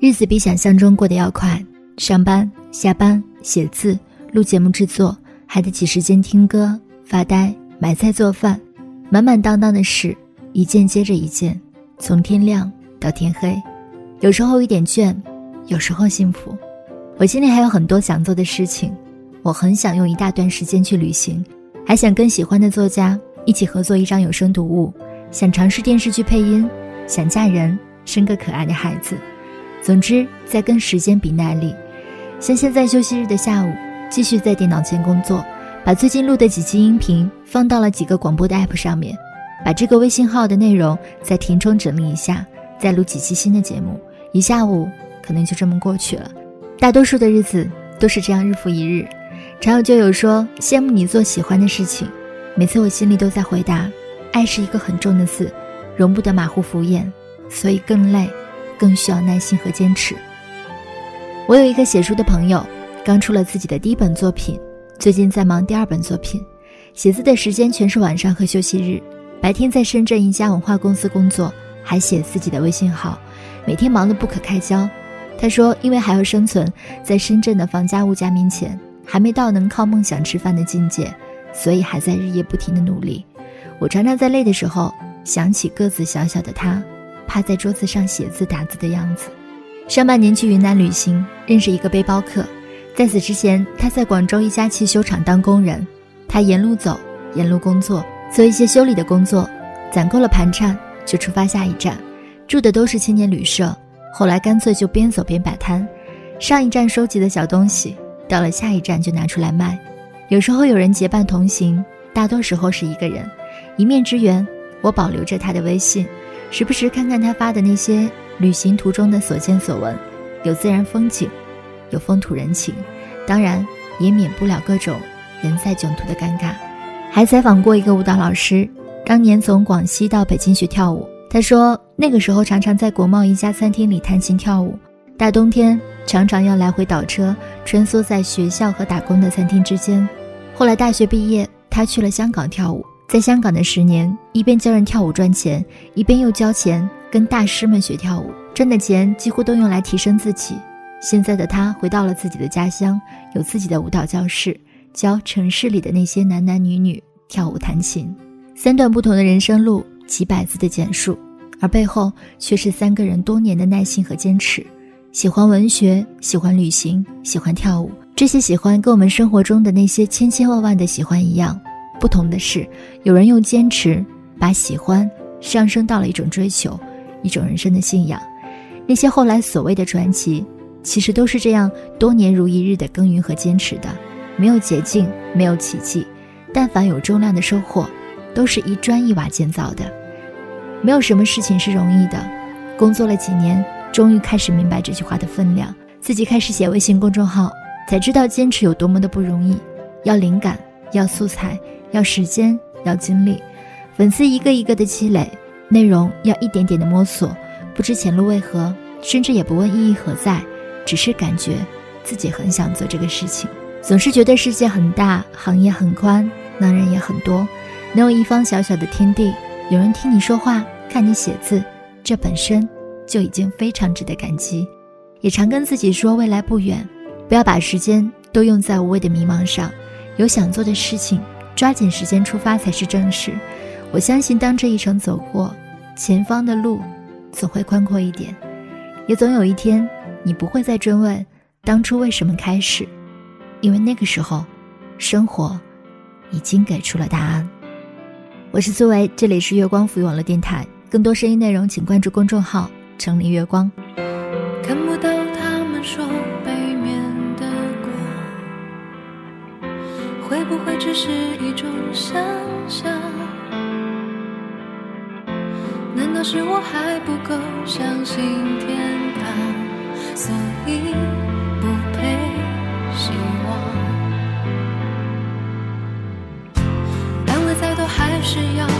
日子比想象中过得要快，上班、下班、写字、录节目制作，还得挤时间听歌、发呆、买菜做饭，满满当当的事，一件接着一件，从天亮到天黑，有时候一点倦，有时候幸福。我心里还有很多想做的事情，我很想用一大段时间去旅行，还想跟喜欢的作家一起合作一张有声读物，想尝试电视剧配音，想嫁人，生个可爱的孩子。总之，在跟时间比耐力，像现在休息日的下午，继续在电脑前工作，把最近录的几期音频放到了几个广播的 app 上面，把这个微信号的内容再填充整理一下，再录几期新的节目，一下午可能就这么过去了。大多数的日子都是这样，日复一日。常有旧友说羡慕你做喜欢的事情，每次我心里都在回答：爱是一个很重的字，容不得马虎敷衍，所以更累。更需要耐心和坚持。我有一个写书的朋友，刚出了自己的第一本作品，最近在忙第二本作品。写字的时间全是晚上和休息日，白天在深圳一家文化公司工作，还写自己的微信号，每天忙得不可开交。他说，因为还要生存，在深圳的房价物价面前，还没到能靠梦想吃饭的境界，所以还在日夜不停的努力。我常常在累的时候，想起个子小小的他。趴在桌子上写字打字的样子。上半年去云南旅行，认识一个背包客。在此之前，他在广州一家汽修厂当工人。他沿路走，沿路工作，做一些修理的工作，攒够了盘缠，就出发下一站。住的都是青年旅社。后来干脆就边走边摆摊，上一站收集的小东西，到了下一站就拿出来卖。有时候有人结伴同行，大多时候是一个人。一面之缘，我保留着他的微信。时不时看看他发的那些旅行途中的所见所闻，有自然风景，有风土人情，当然也免不了各种人在囧途的尴尬。还采访过一个舞蹈老师，当年从广西到北京学跳舞。他说那个时候常常在国贸一家餐厅里弹琴跳舞，大冬天常常要来回倒车，穿梭在学校和打工的餐厅之间。后来大学毕业，他去了香港跳舞。在香港的十年，一边教人跳舞赚钱，一边又交钱跟大师们学跳舞，赚的钱几乎都用来提升自己。现在的他回到了自己的家乡，有自己的舞蹈教室，教城市里的那些男男女女跳舞弹琴。三段不同的人生路，几百字的简述，而背后却是三个人多年的耐心和坚持。喜欢文学，喜欢旅行，喜欢跳舞，这些喜欢跟我们生活中的那些千千万万的喜欢一样。不同的是，有人用坚持把喜欢上升到了一种追求，一种人生的信仰。那些后来所谓的传奇，其实都是这样多年如一日的耕耘和坚持的。没有捷径，没有奇迹，但凡有重量的收获，都是一砖一瓦建造的。没有什么事情是容易的。工作了几年，终于开始明白这句话的分量。自己开始写微信公众号，才知道坚持有多么的不容易。要灵感，要素材。要时间，要精力，粉丝一个一个的积累，内容要一点点的摸索，不知前路为何，甚至也不问意义何在，只是感觉自己很想做这个事情。总是觉得世界很大，行业很宽，能人也很多，能有一方小小的天地，有人听你说话，看你写字，这本身就已经非常值得感激。也常跟自己说，未来不远，不要把时间都用在无谓的迷茫上，有想做的事情。抓紧时间出发才是正事。我相信，当这一程走过，前方的路总会宽阔一点。也总有一天，你不会再追问当初为什么开始，因为那个时候，生活已经给出了答案。我是苏维，这里是月光浮语网络电台。更多声音内容，请关注公众号“城里月光”。看不到他们说。只是一种想象。难道是我还不够相信天堂，所以不配希望？安慰再多，还是要。